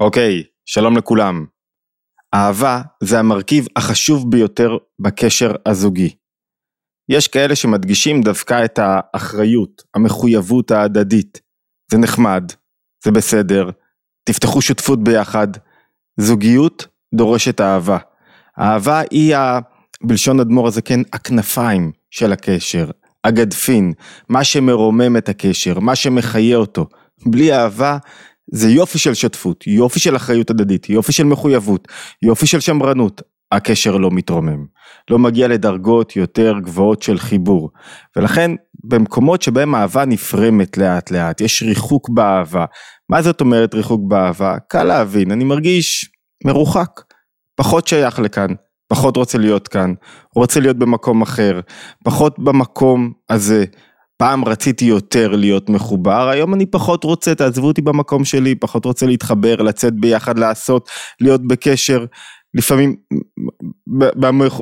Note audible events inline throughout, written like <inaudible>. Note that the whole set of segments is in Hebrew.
אוקיי, שלום לכולם. אהבה זה המרכיב החשוב ביותר בקשר הזוגי. יש כאלה שמדגישים דווקא את האחריות, המחויבות ההדדית. זה נחמד, זה בסדר, תפתחו שותפות ביחד. זוגיות דורשת אהבה. אהבה היא, ה... בלשון אדמו"ר הזקן, הכנפיים של הקשר, הגדפין, מה שמרומם את הקשר, מה שמחיה אותו. בלי אהבה זה יופי של שותפות, יופי של אחריות הדדית, יופי של מחויבות, יופי של שמרנות. הקשר לא מתרומם, לא מגיע לדרגות יותר גבוהות של חיבור. ולכן במקומות שבהם אהבה נפרמת לאט לאט, יש ריחוק באהבה. מה זאת אומרת ריחוק באהבה? קל להבין, אני מרגיש מרוחק, פחות שייך לכאן, פחות רוצה להיות כאן, רוצה להיות במקום אחר, פחות במקום הזה. פעם רציתי יותר להיות מחובר, היום אני פחות רוצה, תעזבו אותי במקום שלי, פחות רוצה להתחבר, לצאת ביחד, לעשות, להיות בקשר. לפעמים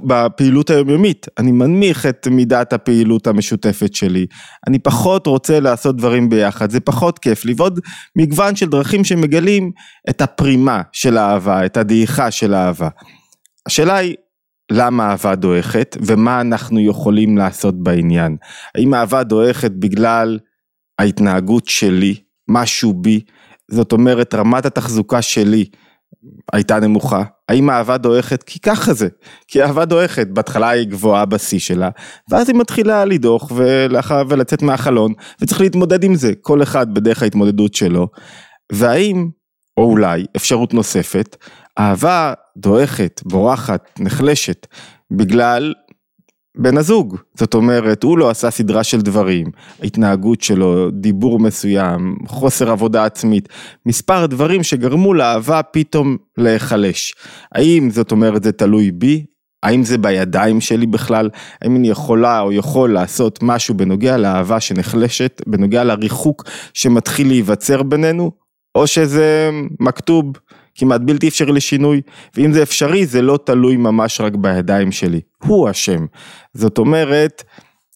בפעילות היומיומית, אני מנמיך את מידת הפעילות המשותפת שלי, אני פחות רוצה לעשות דברים ביחד, זה פחות כיף לי, ועוד מגוון של דרכים שמגלים את הפרימה של האהבה, את הדעיכה של האהבה. השאלה היא, למה אהבה דועכת ומה אנחנו יכולים לעשות בעניין. האם אהבה דועכת בגלל ההתנהגות שלי, משהו בי, זאת אומרת רמת התחזוקה שלי הייתה נמוכה. האם האהבה דועכת? כי ככה זה, כי אהבה דועכת, בהתחלה היא גבוהה בשיא שלה, ואז היא מתחילה לדוח ולאחר, ולצאת מהחלון, וצריך להתמודד עם זה, כל אחד בדרך ההתמודדות שלו. והאם, או אולי, אפשרות נוספת, אהבה דועכת, בורחת, נחלשת, בגלל בן הזוג. זאת אומרת, הוא לא עשה סדרה של דברים, ההתנהגות שלו, דיבור מסוים, חוסר עבודה עצמית, מספר דברים שגרמו לאהבה פתאום להיחלש. האם זאת אומרת זה תלוי בי? האם זה בידיים שלי בכלל? האם אני יכולה או יכול לעשות משהו בנוגע לאהבה שנחלשת, בנוגע לריחוק שמתחיל להיווצר בינינו? או שזה מכתוב כמעט בלתי אפשרי לשינוי, ואם זה אפשרי זה לא תלוי ממש רק בידיים שלי, הוא אשם. זאת אומרת,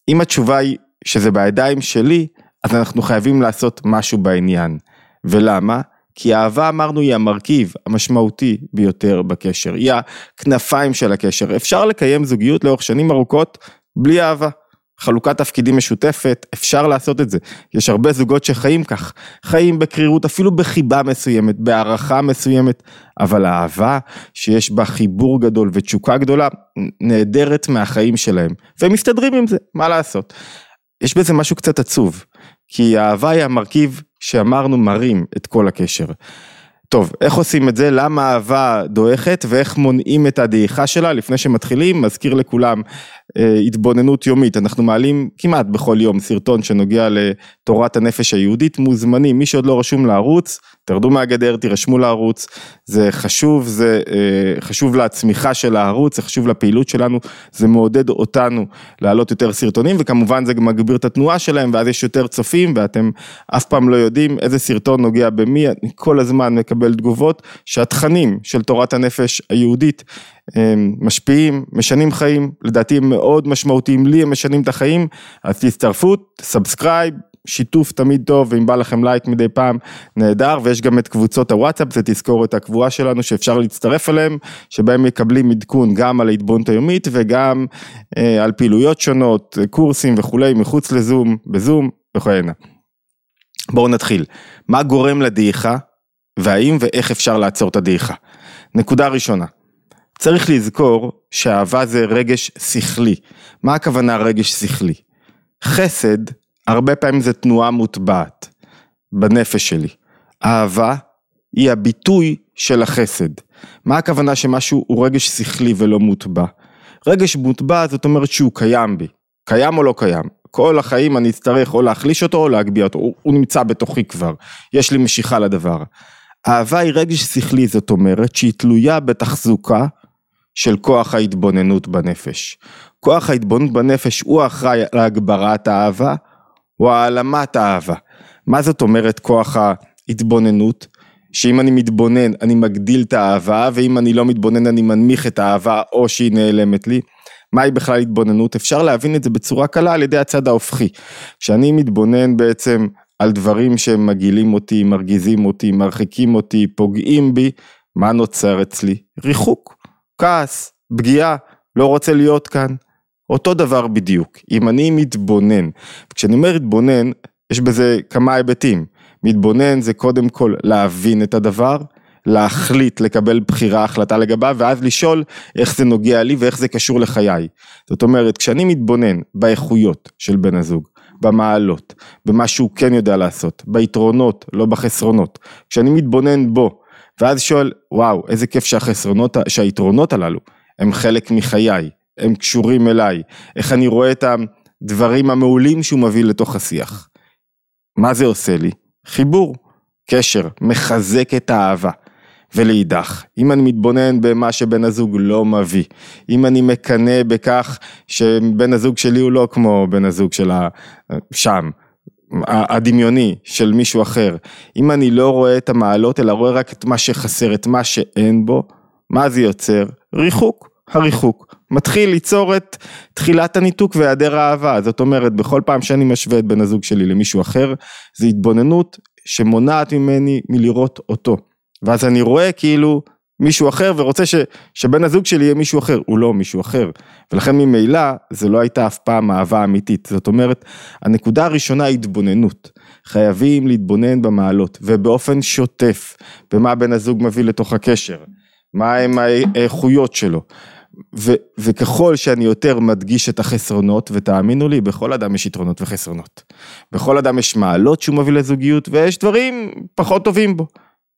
אם התשובה היא שזה בידיים שלי, אז אנחנו חייבים לעשות משהו בעניין. ולמה? כי האהבה אמרנו היא המרכיב המשמעותי ביותר בקשר, היא הכנפיים של הקשר. אפשר לקיים זוגיות לאורך שנים ארוכות בלי אהבה. חלוקת תפקידים משותפת, אפשר לעשות את זה. יש הרבה זוגות שחיים כך, חיים בקרירות, אפילו בחיבה מסוימת, בהערכה מסוימת, אבל האהבה שיש בה חיבור גדול ותשוקה גדולה, נעדרת מהחיים שלהם, והם מסתדרים עם זה, מה לעשות. יש בזה משהו קצת עצוב, כי האהבה היא המרכיב שאמרנו מרים את כל הקשר. טוב, איך עושים את זה? למה אהבה דועכת ואיך מונעים את הדעיכה שלה? לפני שמתחילים, מזכיר לכולם התבוננות יומית, אנחנו מעלים כמעט בכל יום סרטון שנוגע לתורת הנפש היהודית, מוזמנים, מי שעוד לא רשום לערוץ, תרדו מהגדר, תירשמו לערוץ, זה חשוב, זה אה, חשוב לצמיחה של הערוץ, זה חשוב לפעילות שלנו, זה מעודד אותנו להעלות יותר סרטונים, וכמובן זה מגביר את התנועה שלהם, ואז יש יותר צופים, ואתם אף פעם לא יודעים איזה סרטון נוגע במי, אני כל הזמן מקבל תגובות שהתכנים של תורת הנפש היהודית משפיעים, משנים חיים, לדעתי הם מאוד משמעותיים לי, הם משנים את החיים, אז תצטרפו, subscribe, שיתוף תמיד טוב, ואם בא לכם לייק מדי פעם, נהדר, ויש גם את קבוצות הוואטסאפ, זה תזכורת הקבועה שלנו שאפשר להצטרף אליהם, שבהם מקבלים עדכון גם על ההתבוננות היומית וגם אה, על פעילויות שונות, קורסים וכולי, מחוץ לזום, בזום וכהנה. בואו נתחיל. מה גורם לדעיכה, והאם ואיך אפשר לעצור את הדעיכה? נקודה ראשונה. צריך לזכור שאהבה זה רגש שכלי. מה הכוונה רגש שכלי? חסד, הרבה פעמים זה תנועה מוטבעת בנפש שלי. אהבה היא הביטוי של החסד. מה הכוונה שמשהו הוא רגש שכלי ולא מוטבע? רגש מוטבע זאת אומרת שהוא קיים בי. קיים או לא קיים? כל החיים אני אצטרך או להחליש אותו או להגביה אותו, הוא, הוא נמצא בתוכי כבר, יש לי משיכה לדבר. אהבה היא רגש שכלי, זאת אומרת שהיא תלויה בתחזוקה של כוח ההתבוננות בנפש. כוח ההתבוננות בנפש הוא אחראי להגברת האהבה או העלמת האהבה. מה זאת אומרת כוח ההתבוננות? שאם אני מתבונן אני מגדיל את האהבה ואם אני לא מתבונן אני מנמיך את האהבה או שהיא נעלמת לי. מהי בכלל התבוננות? אפשר להבין את זה בצורה קלה על ידי הצד ההופכי. כשאני מתבונן בעצם על דברים שמגעילים אותי, מרגיזים אותי, מרחיקים אותי, פוגעים בי, מה נוצר אצלי? ריחוק, כעס, פגיעה, לא רוצה להיות כאן. אותו דבר בדיוק, אם אני מתבונן, כשאני אומר מתבונן, יש בזה כמה היבטים. מתבונן זה קודם כל להבין את הדבר, להחליט, לקבל בחירה, החלטה לגביו, ואז לשאול איך זה נוגע לי ואיך זה קשור לחיי. זאת אומרת, כשאני מתבונן באיכויות של בן הזוג, במעלות, במה שהוא כן יודע לעשות, ביתרונות, לא בחסרונות, כשאני מתבונן בו, ואז שואל, וואו, איזה כיף שהחסרונות, שהיתרונות הללו הם חלק מחיי, הם קשורים אליי, איך אני רואה את הדברים המעולים שהוא מביא לתוך השיח. מה זה עושה לי? חיבור, קשר, מחזק את האהבה. ולאידך, אם אני מתבונן במה שבן הזוג לא מביא, אם אני מקנא בכך שבן הזוג שלי הוא לא כמו בן הזוג של שם, הדמיוני של מישהו אחר, אם אני לא רואה את המעלות אלא רואה רק את מה שחסר, את מה שאין בו, מה זה יוצר? ריחוק, הריחוק. מתחיל ליצור את תחילת הניתוק והיעדר האהבה, זאת אומרת בכל פעם שאני משווה את בן הזוג שלי למישהו אחר, זה התבוננות שמונעת ממני מלראות אותו. ואז אני רואה כאילו מישהו אחר ורוצה ש, שבן הזוג שלי יהיה מישהו אחר, הוא לא מישהו אחר. ולכן ממילא זה לא הייתה אף פעם אהבה אמיתית. זאת אומרת, הנקודה הראשונה היא התבוננות. חייבים להתבונן במעלות ובאופן שוטף במה בן הזוג מביא לתוך הקשר, מה הם האיכויות שלו. ו, וככל שאני יותר מדגיש את החסרונות, ותאמינו לי, בכל אדם יש יתרונות וחסרונות. בכל אדם יש מעלות שהוא מביא לזוגיות, ויש דברים פחות טובים בו.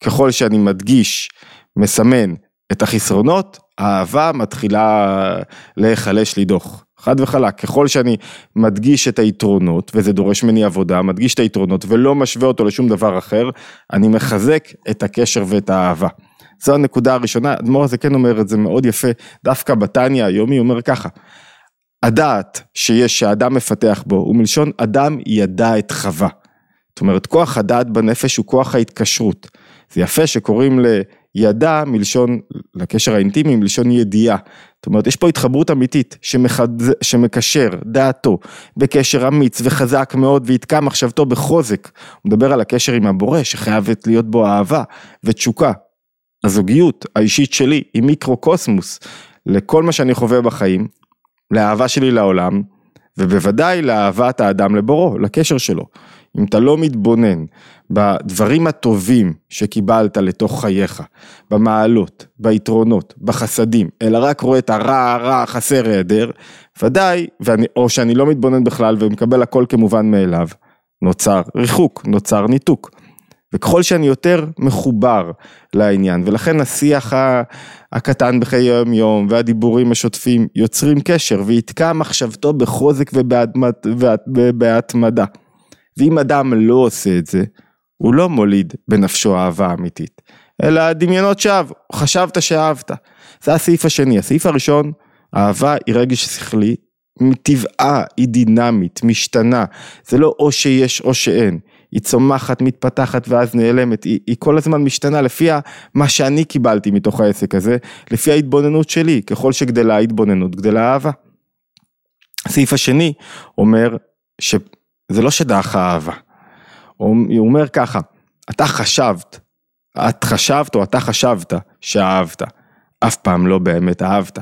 ככל שאני מדגיש, מסמן את החסרונות, האהבה מתחילה להיחלש לי דוח. חד וחלק, ככל שאני מדגיש את היתרונות, וזה דורש ממני עבודה, מדגיש את היתרונות ולא משווה אותו לשום דבר אחר, אני מחזק את הקשר ואת האהבה. זו הנקודה הראשונה, אדמו"ר הזה כן אומר את זה מאוד יפה, דווקא בתניא היומי אומר ככה, הדעת שיש, שהאדם מפתח בו, הוא מלשון אדם ידע את חווה. זאת אומרת, כוח הדעת בנפש הוא כוח ההתקשרות. זה יפה שקוראים לידע מלשון, לקשר האינטימי מלשון ידיעה. זאת אומרת, יש פה התחברות אמיתית שמחד... שמקשר דעתו בקשר אמיץ וחזק מאוד ויתקע מחשבתו בחוזק. הוא מדבר על הקשר עם הבורא שחייבת להיות בו אהבה ותשוקה. הזוגיות האישית שלי היא מיקרוקוסמוס לכל מה שאני חווה בחיים, לאהבה שלי לעולם, ובוודאי לאהבת האדם לבורו, לקשר שלו. אם אתה לא מתבונן בדברים הטובים שקיבלת לתוך חייך, במעלות, ביתרונות, בחסדים, אלא רק רואה את הרע, הרע, חסר, היעדר, ודאי, ואני, או שאני לא מתבונן בכלל ומקבל הכל כמובן מאליו, נוצר ריחוק, נוצר ניתוק. וככל שאני יותר מחובר לעניין, ולכן השיח הקטן בחיי היום יום והדיבורים השוטפים יוצרים קשר ויתקע מחשבתו בחוזק ובהתמדה. ואם אדם לא עושה את זה, הוא לא מוליד בנפשו אהבה אמיתית, אלא דמיונות שווא, חשבת שאהבת. זה הסעיף השני. הסעיף הראשון, אהבה היא רגש שכלי, מטבעה היא דינמית, משתנה, זה לא או שיש או שאין, היא צומחת, מתפתחת ואז נעלמת, היא, היא כל הזמן משתנה לפי מה שאני קיבלתי מתוך העסק הזה, לפי ההתבוננות שלי, ככל שגדלה ההתבוננות גדלה אהבה. הסעיף השני אומר שזה לא שדעך אהבה, הוא אומר ככה, אתה חשבת, את חשבת או אתה חשבת שאהבת, אף פעם לא באמת אהבת.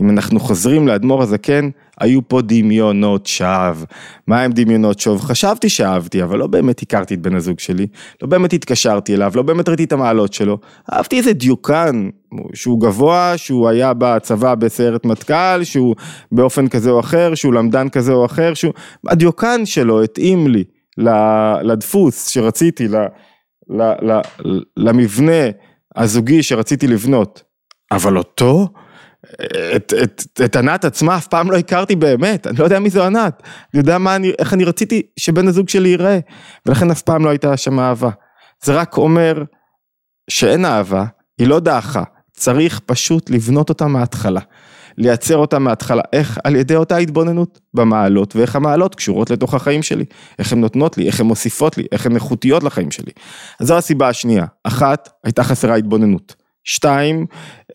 אם אנחנו חוזרים לאדמו"ר הזקן, היו פה דמיונות שווא. מה הם דמיונות שווא? חשבתי שאהבתי, אבל לא באמת הכרתי את בן הזוג שלי, לא באמת התקשרתי אליו, לא באמת ראיתי את המעלות שלו. אהבתי איזה דיוקן, שהוא גבוה, שהוא היה בצבא בסיירת מטכ"ל, שהוא באופן כזה או אחר, שהוא למדן כזה או אחר, שהוא... הדיוקן שלו התאים לי לדפוס שרציתי, למבנה הזוגי שרציתי לבנות. אבל אותו? את, את, את ענת עצמה אף פעם לא הכרתי באמת, אני לא יודע מי זו ענת, אני יודע מה אני, איך אני רציתי שבן הזוג שלי ייראה, ולכן אף פעם לא הייתה שם אהבה. זה רק אומר שאין אהבה, היא לא דעכה, צריך פשוט לבנות אותה מההתחלה. לייצר אותה מההתחלה, איך? על ידי אותה התבוננות במעלות, ואיך המעלות קשורות לתוך החיים שלי, איך הן נותנות לי, איך הן מוסיפות לי, איך הן איכותיות לחיים שלי. אז זו הסיבה השנייה, אחת, הייתה חסרה התבוננות. שתיים,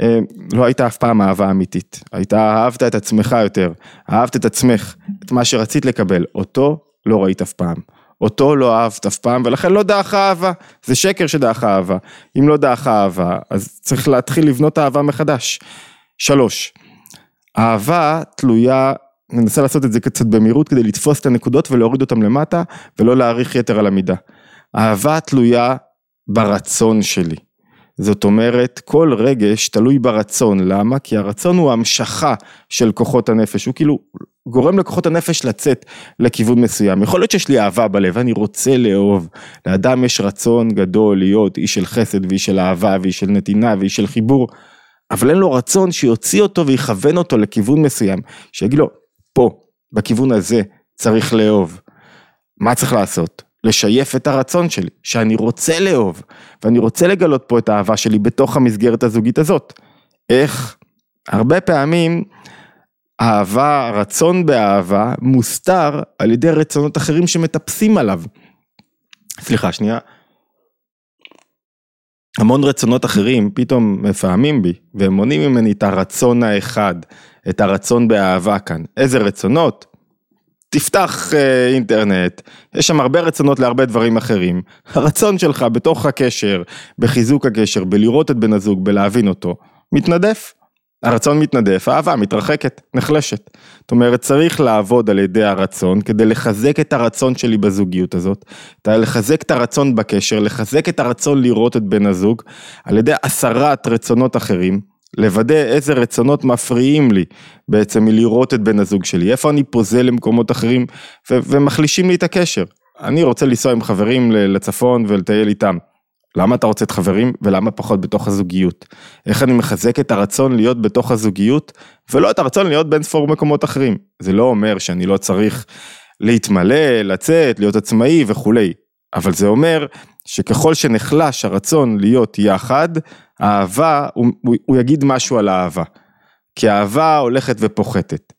אה, לא הייתה אף פעם אהבה אמיתית, הייתה אהבת את עצמך יותר, אהבת את עצמך, את מה שרצית לקבל, אותו לא ראית אף פעם, אותו לא אהבת אף פעם, ולכן לא דעך אהבה. זה שקר שדעך אהבה. אם לא דעך אהבה, אז צריך להתחיל לבנות אהבה מחדש. שלוש, אהבה תלויה, ננסה לעשות את זה קצת במהירות כדי לתפוס את הנקודות ולהוריד אותן למטה, ולא להעריך יתר על המידה. אהבה תלויה ברצון שלי. זאת אומרת, כל רגש תלוי ברצון, למה? כי הרצון הוא המשכה של כוחות הנפש, הוא כאילו גורם לכוחות הנפש לצאת לכיוון מסוים. יכול להיות שיש לי אהבה בלב, אני רוצה לאהוב. לאדם יש רצון גדול להיות איש של חסד ואיש של אהבה ואיש של נתינה ואיש של חיבור, אבל אין לו רצון שיוציא אותו ויכוון אותו לכיוון מסוים, שיגיד לו, פה, בכיוון הזה, צריך לאהוב. מה צריך לעשות? לשייף את הרצון שלי, שאני רוצה לאהוב, ואני רוצה לגלות פה את האהבה שלי בתוך המסגרת הזוגית הזאת. איך? הרבה פעמים אהבה, רצון באהבה, מוסתר על ידי רצונות אחרים שמטפסים עליו. סליחה, שנייה. המון רצונות אחרים פתאום מפעמים בי, והם מונעים ממני את הרצון האחד, את הרצון באהבה כאן. איזה רצונות? תפתח אה, אינטרנט, יש שם הרבה רצונות להרבה דברים אחרים. הרצון שלך בתוך הקשר, בחיזוק הקשר, בלראות את בן הזוג, בלהבין אותו, מתנדף. הרצון מתנדף, האהבה מתרחקת, נחלשת. זאת אומרת, צריך לעבוד על ידי הרצון כדי לחזק את הרצון שלי בזוגיות הזאת, לחזק את הרצון בקשר, לחזק את הרצון לראות את בן הזוג, על ידי הסרת רצונות אחרים, לוודא איזה רצונות מפריעים לי בעצם מלראות את בן הזוג שלי, איפה אני פוזל למקומות אחרים ו- ומחלישים לי את הקשר. אני רוצה לנסוע עם חברים לצפון ולטייל איתם. למה אתה רוצה את חברים ולמה פחות בתוך הזוגיות? איך אני מחזק את הרצון להיות בתוך הזוגיות ולא את הרצון להיות בין ספור מקומות אחרים. זה לא אומר שאני לא צריך להתמלא, לצאת, להיות עצמאי וכולי, אבל זה אומר שככל שנחלש הרצון להיות יחד, האהבה, הוא, הוא, הוא יגיד משהו על האהבה. כי האהבה הולכת ופוחתת.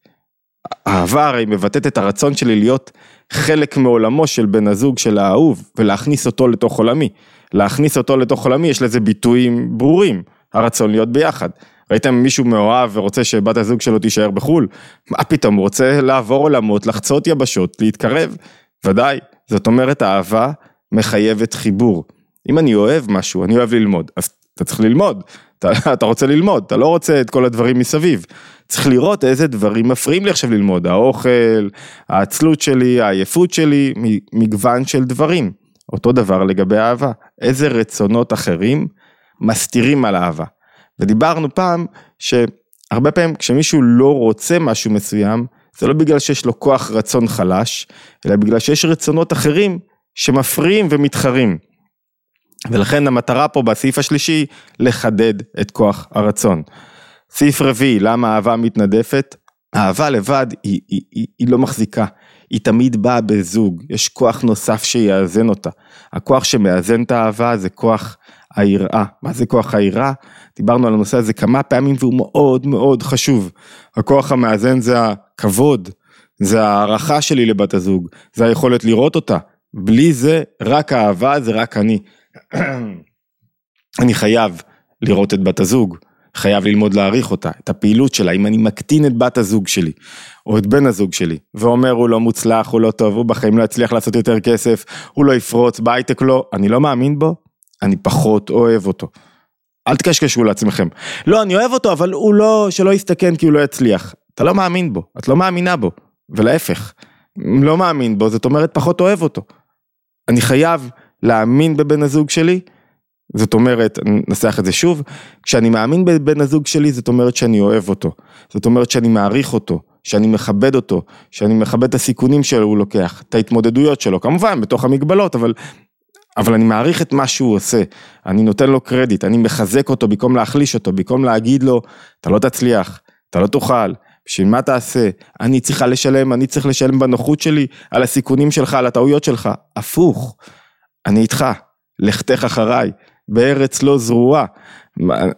אהבה הרי מבטאת את הרצון שלי להיות חלק מעולמו של בן הזוג של האהוב ולהכניס אותו לתוך עולמי. להכניס אותו לתוך עולמי יש לזה ביטויים ברורים, הרצון להיות ביחד. ראיתם מישהו מאוהב ורוצה שבת הזוג שלו תישאר בחו"ל? מה פתאום, הוא רוצה לעבור עולמות, לחצות יבשות, להתקרב? ודאי, זאת אומרת אהבה מחייבת חיבור. אם אני אוהב משהו, אני אוהב ללמוד, אז אתה צריך ללמוד, אתה, <laughs> אתה רוצה ללמוד, אתה לא רוצה את כל הדברים מסביב. צריך לראות איזה דברים מפריעים לי עכשיו ללמוד, האוכל, העצלות שלי, העייפות שלי, מגוון של דברים. אותו דבר לגבי אהבה, איזה רצונות אחרים מסתירים על אהבה. ודיברנו פעם שהרבה פעמים כשמישהו לא רוצה משהו מסוים, זה לא בגלל שיש לו כוח רצון חלש, אלא בגלל שיש רצונות אחרים שמפריעים ומתחרים. ולכן המטרה פה בסעיף השלישי, לחדד את כוח הרצון. סעיף רביעי, למה אהבה מתנדפת? אהבה לבד היא, היא, היא, היא לא מחזיקה, היא תמיד באה בזוג, יש כוח נוסף שיאזן אותה. הכוח שמאזן את האהבה זה כוח היראה. מה זה כוח היראה? דיברנו על הנושא הזה כמה פעמים והוא מאוד מאוד חשוב. הכוח המאזן זה הכבוד, זה הערכה שלי לבת הזוג, זה היכולת לראות אותה. בלי זה, רק אהבה זה רק אני. <clears throat> אני חייב לראות את בת הזוג, חייב ללמוד להעריך אותה, את הפעילות שלה, אם אני מקטין את בת הזוג שלי, או את בן הזוג שלי, ואומר הוא לא מוצלח, הוא לא טוב, הוא בחיים לא יצליח לעשות יותר כסף, הוא לא יפרוץ, בהייטק לא, אני לא מאמין בו, אני פחות אוהב אותו. אל תקשקשו לעצמכם. לא, אני אוהב אותו, אבל הוא לא, שלא יסתכן כי הוא לא יצליח. אתה לא מאמין בו, את לא מאמינה בו, ולהפך. לא מאמין בו, זאת אומרת פחות אוהב אותו. אני חייב להאמין בבן הזוג שלי, זאת אומרת, ננסח את זה שוב, כשאני מאמין בבן הזוג שלי, זאת אומרת שאני אוהב אותו. זאת אומרת שאני מעריך אותו, שאני מכבד אותו, שאני מכבד את הסיכונים שהוא לוקח, את ההתמודדויות שלו, כמובן, בתוך המגבלות, אבל, אבל אני מעריך את מה שהוא עושה, אני נותן לו קרדיט, אני מחזק אותו במקום להחליש אותו, במקום להגיד לו, אתה לא תצליח, אתה לא תוכל, בשביל מה תעשה? אני צריכה לשלם, אני צריך לשלם בנוחות שלי, על הסיכונים שלך, על הטעויות שלך. הפוך, אני איתך, לכתך אחריי, בארץ לא זרועה.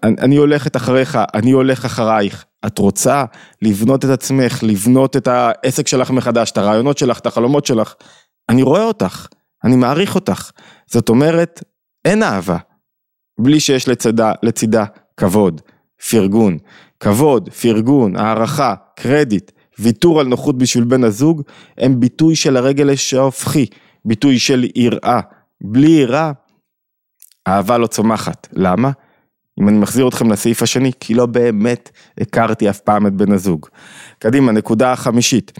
אני הולכת אחריך, אני הולך אחרייך. את רוצה לבנות את עצמך, לבנות את העסק שלך מחדש, את הרעיונות שלך, את החלומות שלך. אני רואה אותך, אני מעריך אותך. זאת אומרת, אין אהבה. בלי שיש לצדה, לצידה כבוד, פרגון. כבוד, פרגון, הערכה, קרדיט, ויתור על נוחות בשביל בן הזוג, הם ביטוי של הרגל ההופכי. ביטוי של יראה. בלי יראה, אהבה לא צומחת. למה? אם אני מחזיר אתכם לסעיף השני, כי לא באמת הכרתי אף פעם את בן הזוג. קדימה, נקודה החמישית.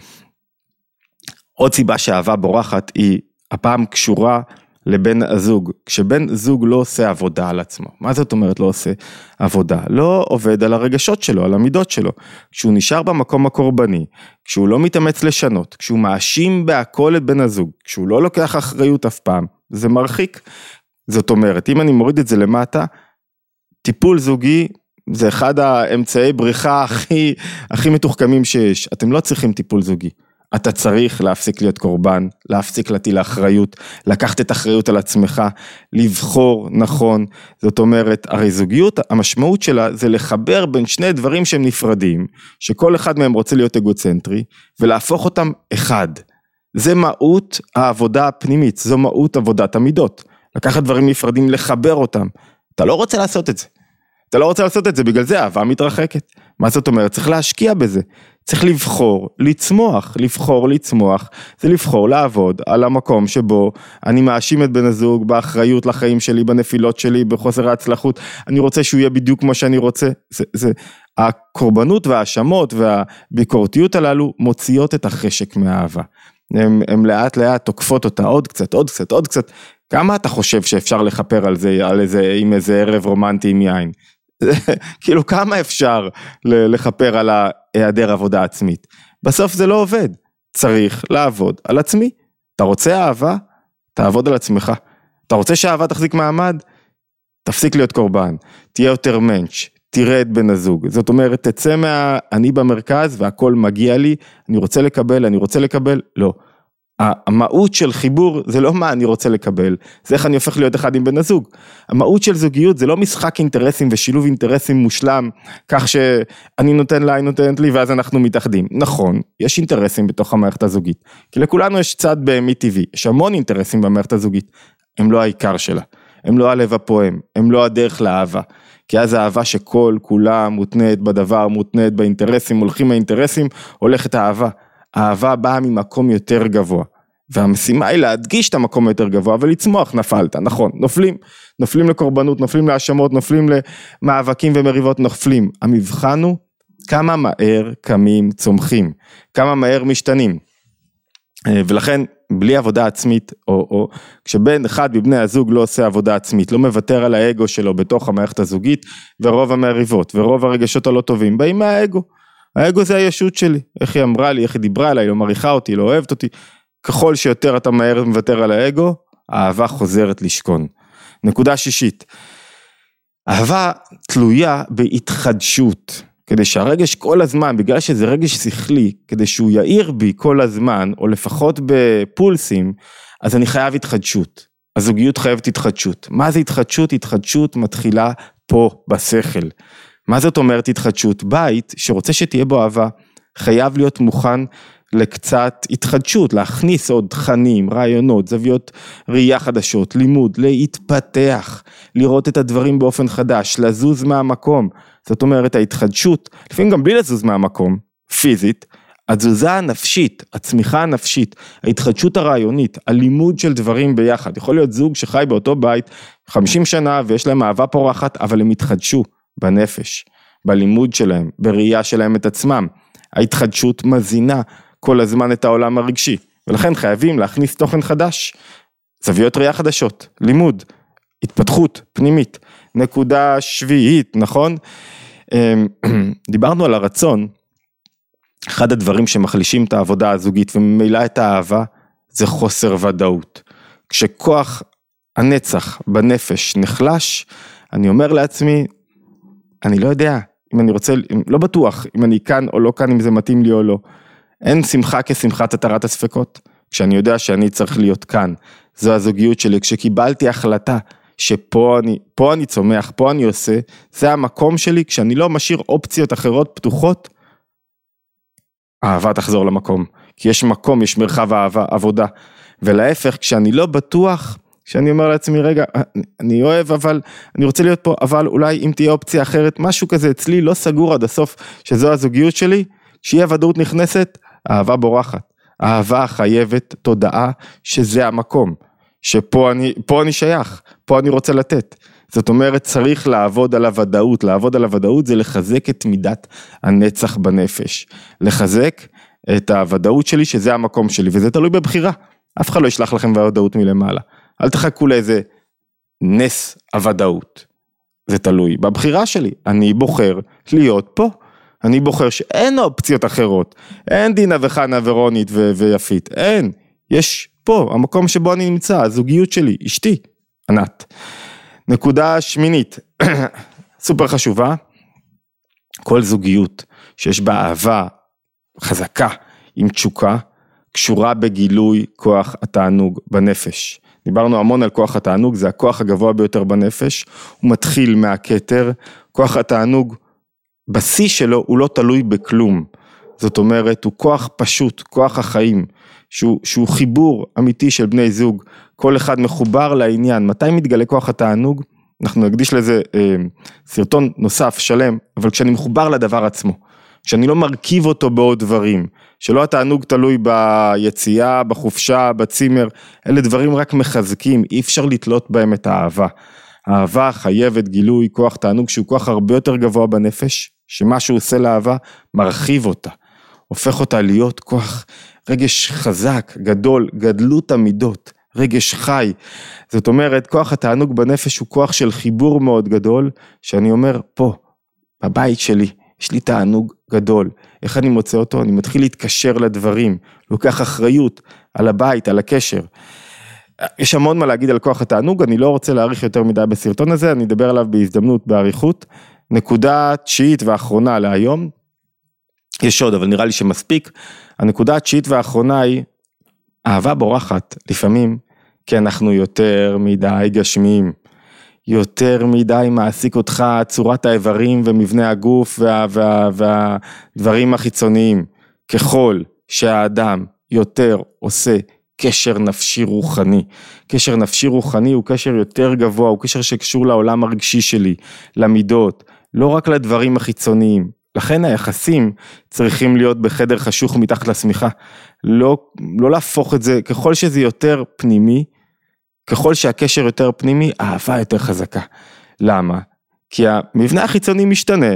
עוד סיבה שאהבה בורחת היא הפעם קשורה לבן הזוג. כשבן זוג לא עושה עבודה על עצמו, מה זאת אומרת לא עושה עבודה? לא עובד על הרגשות שלו, על המידות שלו. כשהוא נשאר במקום הקורבני, כשהוא לא מתאמץ לשנות, כשהוא מאשים בהכל את בן הזוג, כשהוא לא לוקח אחריות אף פעם, זה מרחיק. זאת אומרת, אם אני מוריד את זה למטה, טיפול זוגי זה אחד האמצעי בריחה הכי, הכי מתוחכמים שיש. אתם לא צריכים טיפול זוגי. אתה צריך להפסיק להיות קורבן, להפסיק להטיל אחריות, לקחת את האחריות על עצמך, לבחור נכון, זאת אומרת, הרי זוגיות, המשמעות שלה זה לחבר בין שני דברים שהם נפרדים, שכל אחד מהם רוצה להיות אגוצנטרי, ולהפוך אותם אחד. זה מהות העבודה הפנימית, זו מהות עבודת המידות. לקחת דברים נפרדים, לחבר אותם. אתה לא רוצה לעשות את זה. אתה לא רוצה לעשות את זה, בגלל זה אהבה מתרחקת. מה זאת אומרת? צריך להשקיע בזה. צריך לבחור, לצמוח, לבחור, לצמוח, זה לבחור לעבוד על המקום שבו אני מאשים את בן הזוג באחריות לחיים שלי, בנפילות שלי, בחוסר ההצלחות, אני רוצה שהוא יהיה בדיוק כמו שאני רוצה, זה, זה, הקורבנות וההאשמות והביקורתיות הללו מוציאות את החשק מהאהבה. הן לאט לאט תוקפות אותה עוד קצת, עוד קצת, עוד קצת. כמה אתה חושב שאפשר לכפר על זה, על איזה, עם איזה ערב רומנטי עם יין? <laughs> כאילו כמה אפשר לכפר על היעדר עבודה עצמית. בסוף זה לא עובד, צריך לעבוד על עצמי. אתה רוצה אהבה? תעבוד על עצמך. אתה רוצה שאהבה תחזיק מעמד? תפסיק להיות קורבן, תהיה יותר מענץ', תראה את בן הזוג. זאת אומרת, תצא מה... אני במרכז והכל מגיע לי, אני רוצה לקבל, אני רוצה לקבל, לא. המהות של חיבור זה לא מה אני רוצה לקבל, זה איך אני הופך להיות אחד עם בן הזוג. המהות של זוגיות זה לא משחק אינטרסים ושילוב אינטרסים מושלם, כך שאני נותן לה, היא נותנת לי ואז אנחנו מתאחדים. נכון, יש אינטרסים בתוך המערכת הזוגית, כי לכולנו יש צד בהמי טבעי, יש המון אינטרסים במערכת הזוגית, הם לא העיקר שלה, הם לא הלב הפועם, הם לא הדרך לאהבה. כי אז האהבה שכל כולה מותנית בדבר, מותנית באינטרסים, הולכים האינטרסים, הולכת האהבה. האהבה באה ממקום יותר גבוה. והמשימה היא להדגיש את המקום היותר גבוה ולצמוח, נפלת, נכון, נופלים, נופלים לקורבנות, נופלים להאשמות, נופלים למאבקים ומריבות, נופלים. המבחן הוא כמה מהר קמים צומחים, כמה מהר משתנים. אה, ולכן בלי עבודה עצמית, או, או כשבן אחד מבני הזוג לא עושה עבודה עצמית, לא מוותר על האגו שלו בתוך המערכת הזוגית, ורוב המריבות ורוב הרגשות הלא טובים באים מהאגו. האגו זה הישות שלי, איך היא אמרה לי, איך היא דיברה אליי, לא מעריכה אותי, לא אוהבת אותי. ככל שיותר אתה מהר מוותר על האגו, האהבה חוזרת לשכון. נקודה שישית, אהבה תלויה בהתחדשות. כדי שהרגש כל הזמן, בגלל שזה רגש שכלי, כדי שהוא יאיר בי כל הזמן, או לפחות בפולסים, אז אני חייב התחדשות. הזוגיות חייבת התחדשות. מה זה התחדשות? התחדשות מתחילה פה, בשכל. מה זאת אומרת התחדשות? בית שרוצה שתהיה בו אהבה, חייב להיות מוכן לקצת התחדשות, להכניס עוד תכנים, רעיונות, זוויות ראייה חדשות, לימוד, להתפתח, לראות את הדברים באופן חדש, לזוז מהמקום. זאת אומרת ההתחדשות, לפעמים גם בלי לזוז מהמקום, פיזית, התזוזה הנפשית, הצמיחה הנפשית, ההתחדשות הרעיונית, הלימוד של דברים ביחד. יכול להיות זוג שחי באותו בית 50 שנה ויש להם אהבה פורחת, אבל הם התחדשו בנפש, בלימוד שלהם, בראייה שלהם את עצמם. ההתחדשות מזינה כל הזמן את העולם הרגשי, ולכן חייבים להכניס תוכן חדש, זוויות ראייה חדשות, לימוד, התפתחות פנימית. נקודה שביעית, נכון? אמ, <clears throat> דיברנו על הרצון, אחד הדברים שמחלישים את העבודה הזוגית וממילא את האהבה, זה חוסר ודאות. כשכוח הנצח בנפש נחלש, אני אומר לעצמי, אני לא יודע אם אני רוצה, לא בטוח אם אני כאן או לא כאן, אם זה מתאים לי או לא. אין שמחה כשמחת התרת הספקות, כשאני יודע שאני צריך להיות כאן. זו הזוגיות שלי, כשקיבלתי החלטה שפה אני, פה אני צומח, פה אני עושה, זה המקום שלי, כשאני לא משאיר אופציות אחרות פתוחות, האהבה תחזור למקום. כי יש מקום, יש מרחב אהבה, עבודה. ולהפך, כשאני לא בטוח, כשאני אומר לעצמי, רגע, אני אוהב, אבל אני רוצה להיות פה, אבל אולי אם תהיה אופציה אחרת, משהו כזה אצלי לא סגור עד הסוף, שזו הזוגיות שלי, שיהיה ודאות נכנסת, אהבה בורחת. אהבה חייבת תודעה שזה המקום, שפה אני, אני שייך, פה אני רוצה לתת. זאת אומרת, צריך לעבוד על הוודאות, לעבוד על הוודאות זה לחזק את מידת הנצח בנפש. לחזק את הוודאות שלי שזה המקום שלי, וזה תלוי בבחירה. אף אחד לא ישלח לכם ודאות מלמעלה. אל תחכו לאיזה נס הוודאות. זה תלוי בבחירה שלי, אני בוחר להיות פה. אני בוחר שאין אופציות אחרות, אין דינה וחנה ורונית ו- ויפית, אין, יש פה, המקום שבו אני נמצא, הזוגיות שלי, אשתי, ענת. נקודה שמינית, <clears throat> סופר חשובה, כל זוגיות שיש בה אהבה חזקה עם תשוקה, קשורה בגילוי כוח התענוג בנפש. דיברנו המון על כוח התענוג, זה הכוח הגבוה ביותר בנפש, הוא מתחיל מהכתר, כוח התענוג בשיא שלו הוא לא תלוי בכלום, זאת אומרת הוא כוח פשוט, כוח החיים, שהוא, שהוא חיבור אמיתי של בני זוג, כל אחד מחובר לעניין, מתי מתגלה כוח התענוג? אנחנו נקדיש לזה אה, סרטון נוסף שלם, אבל כשאני מחובר לדבר עצמו, כשאני לא מרכיב אותו בעוד דברים, שלא התענוג תלוי ביציאה, בחופשה, בצימר, אלה דברים רק מחזקים, אי אפשר לתלות בהם את האהבה. האהבה חייבת גילוי כוח תענוג שהוא כוח הרבה יותר גבוה בנפש, שמה שהוא עושה לאהבה מרחיב אותה, הופך אותה להיות כוח, רגש חזק, גדול, גדלות המידות, רגש חי. זאת אומרת, כוח התענוג בנפש הוא כוח של חיבור מאוד גדול, שאני אומר, פה, בבית שלי, יש לי תענוג גדול. איך אני מוצא אותו? אני מתחיל להתקשר לדברים, לוקח אחריות על הבית, על הקשר. יש המון מה להגיד על כוח התענוג, אני לא רוצה להאריך יותר מדי בסרטון הזה, אני אדבר עליו בהזדמנות, באריכות. נקודה תשיעית ואחרונה להיום, יש עוד, אבל נראה לי שמספיק. הנקודה התשיעית והאחרונה היא, אהבה בורחת לפעמים, כי אנחנו יותר מדי גשמיים. יותר מדי מעסיק אותך צורת האיברים ומבנה הגוף וה, וה, והדברים החיצוניים. ככל שהאדם יותר עושה קשר נפשי רוחני. קשר נפשי רוחני הוא קשר יותר גבוה, הוא קשר שקשור לעולם הרגשי שלי, למידות, לא רק לדברים החיצוניים. לכן היחסים צריכים להיות בחדר חשוך מתחת לשמיכה. לא, לא להפוך את זה, ככל שזה יותר פנימי, ככל שהקשר יותר פנימי, האהבה יותר חזקה. למה? כי המבנה החיצוני משתנה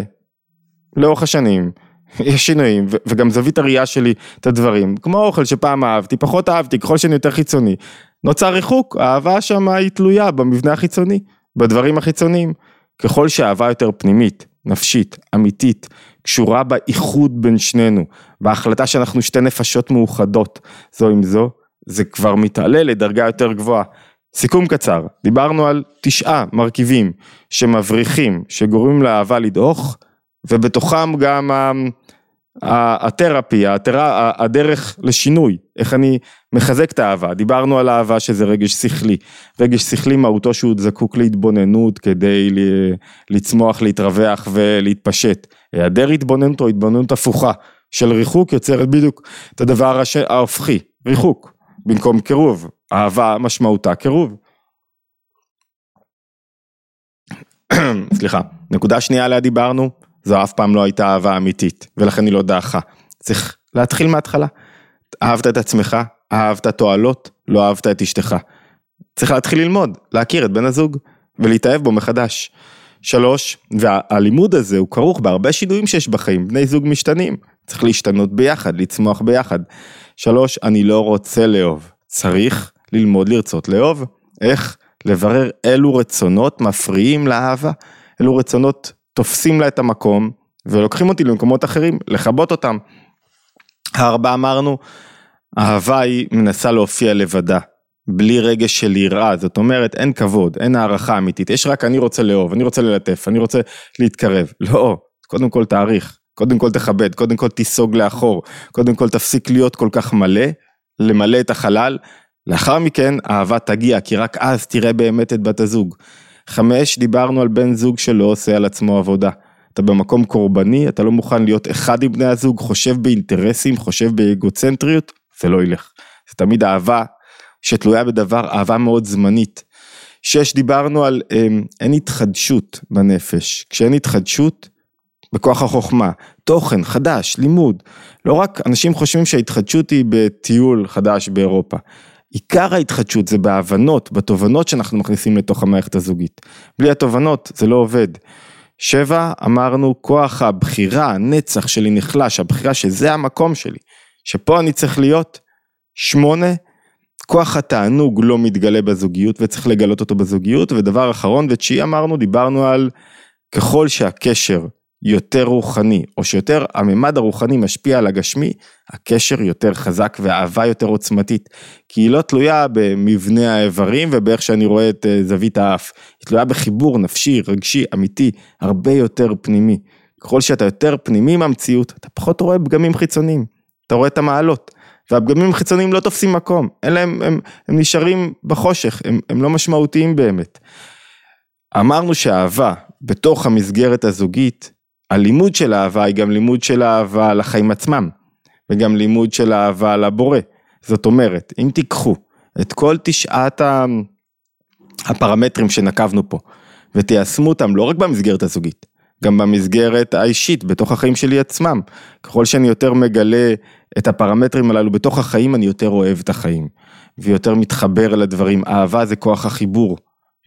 לאורך השנים, יש שינויים, וגם זווית הראייה שלי את הדברים, כמו אוכל שפעם אהבתי, פחות אהבתי, ככל שאני יותר חיצוני. נוצר ריחוק, האהבה שם היא תלויה במבנה החיצוני, בדברים החיצוניים. ככל שהאהבה יותר פנימית, נפשית, אמיתית, קשורה באיחוד בין שנינו, בהחלטה שאנחנו שתי נפשות מאוחדות זו עם זו, זה כבר מתעלה לדרגה יותר גבוהה. סיכום קצר, דיברנו על תשעה מרכיבים שמבריחים, שגורמים לאהבה לדעוך, ובתוכם גם התרפי, הדרך לשינוי, איך אני מחזק את האהבה, דיברנו על אהבה שזה רגש שכלי, רגש שכלי מהותו שהוא זקוק להתבוננות כדי לצמוח, להתרווח ולהתפשט, היעדר התבוננות או התבוננות הפוכה של ריחוק יוצרת בדיוק את הדבר ההופכי, ריחוק, במקום קירוב, אהבה משמעותה קירוב. <clears throat> סליחה, נקודה שנייה עליה דיברנו, זו אף פעם לא הייתה אהבה אמיתית, ולכן היא לא דעכה. צריך להתחיל מההתחלה. אהבת את עצמך, אהבת תועלות, לא אהבת את אשתך. צריך להתחיל ללמוד, להכיר את בן הזוג, ולהתאהב בו מחדש. שלוש, והלימוד הזה הוא כרוך בהרבה שינויים שיש בחיים, בני זוג משתנים, צריך להשתנות ביחד, לצמוח ביחד. שלוש, אני לא רוצה לאהוב, צריך ללמוד לרצות לאהוב. איך? לברר אילו רצונות מפריעים לאהבה, אילו רצונות תופסים לה את המקום ולוקחים אותי למקומות אחרים, לכבות אותם. הארבע אמרנו, אהבה היא מנסה להופיע לבדה, בלי רגש של יראה, זאת אומרת אין כבוד, אין הערכה אמיתית, יש רק אני רוצה לאהוב, אני רוצה ללטף, אני רוצה להתקרב, לא, קודם כל תעריך, קודם כל תכבד, קודם כל תיסוג לאחור, קודם כל תפסיק להיות כל כך מלא, למלא את החלל, לאחר מכן אהבה תגיע, כי רק אז תראה באמת את בת הזוג. חמש, דיברנו על בן זוג שלא עושה על עצמו עבודה. אתה במקום קורבני, אתה לא מוכן להיות אחד עם בני הזוג, חושב באינטרסים, חושב באגוצנטריות, זה לא ילך. זה תמיד אהבה שתלויה בדבר, אהבה מאוד זמנית. שש, דיברנו על אמ, אין התחדשות בנפש. כשאין התחדשות, בכוח החוכמה, תוכן חדש, לימוד. לא רק אנשים חושבים שההתחדשות היא בטיול חדש באירופה. עיקר ההתחדשות זה בהבנות, בתובנות שאנחנו מכניסים לתוך המערכת הזוגית. בלי התובנות זה לא עובד. שבע, אמרנו, כוח הבחירה, הנצח שלי נחלש, הבחירה שזה המקום שלי, שפה אני צריך להיות. שמונה, כוח התענוג לא מתגלה בזוגיות וצריך לגלות אותו בזוגיות. ודבר אחרון ותשיעי אמרנו, דיברנו על ככל שהקשר יותר רוחני, או שיותר הממד הרוחני משפיע על הגשמי, הקשר יותר חזק והאהבה יותר עוצמתית. כי היא לא תלויה במבנה האיברים ובאיך שאני רואה את אה, זווית האף, היא תלויה בחיבור נפשי, רגשי, אמיתי, הרבה יותר פנימי. ככל שאתה יותר פנימי מהמציאות, אתה פחות רואה פגמים חיצוניים, אתה רואה את המעלות. והפגמים החיצוניים לא תופסים מקום, אלא הם, הם, הם נשארים בחושך, הם, הם לא משמעותיים באמת. אמרנו שאהבה בתוך המסגרת הזוגית הלימוד של אהבה היא גם לימוד של אהבה לחיים עצמם, וגם לימוד של אהבה לבורא. זאת אומרת, אם תיקחו את כל תשעת הפרמטרים שנקבנו פה, ותיישמו אותם לא רק במסגרת הזוגית, גם במסגרת האישית, בתוך החיים שלי עצמם. ככל שאני יותר מגלה את הפרמטרים הללו בתוך החיים, אני יותר אוהב את החיים, ויותר מתחבר לדברים. אהבה זה כוח החיבור,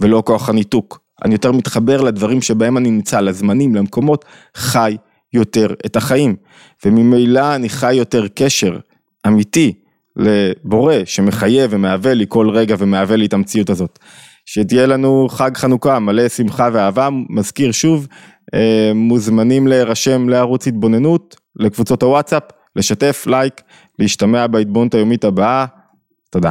ולא כוח הניתוק. אני יותר מתחבר לדברים שבהם אני נמצא, לזמנים, למקומות, חי יותר את החיים. וממילא אני חי יותר קשר אמיתי לבורא שמחייב ומהווה לי כל רגע ומהווה לי את המציאות הזאת. שתהיה לנו חג חנוכה מלא שמחה ואהבה, מזכיר שוב, אה, מוזמנים להירשם לערוץ התבוננות, לקבוצות הוואטסאפ, לשתף, לייק, להשתמע בהתבוננות היומית הבאה, תודה.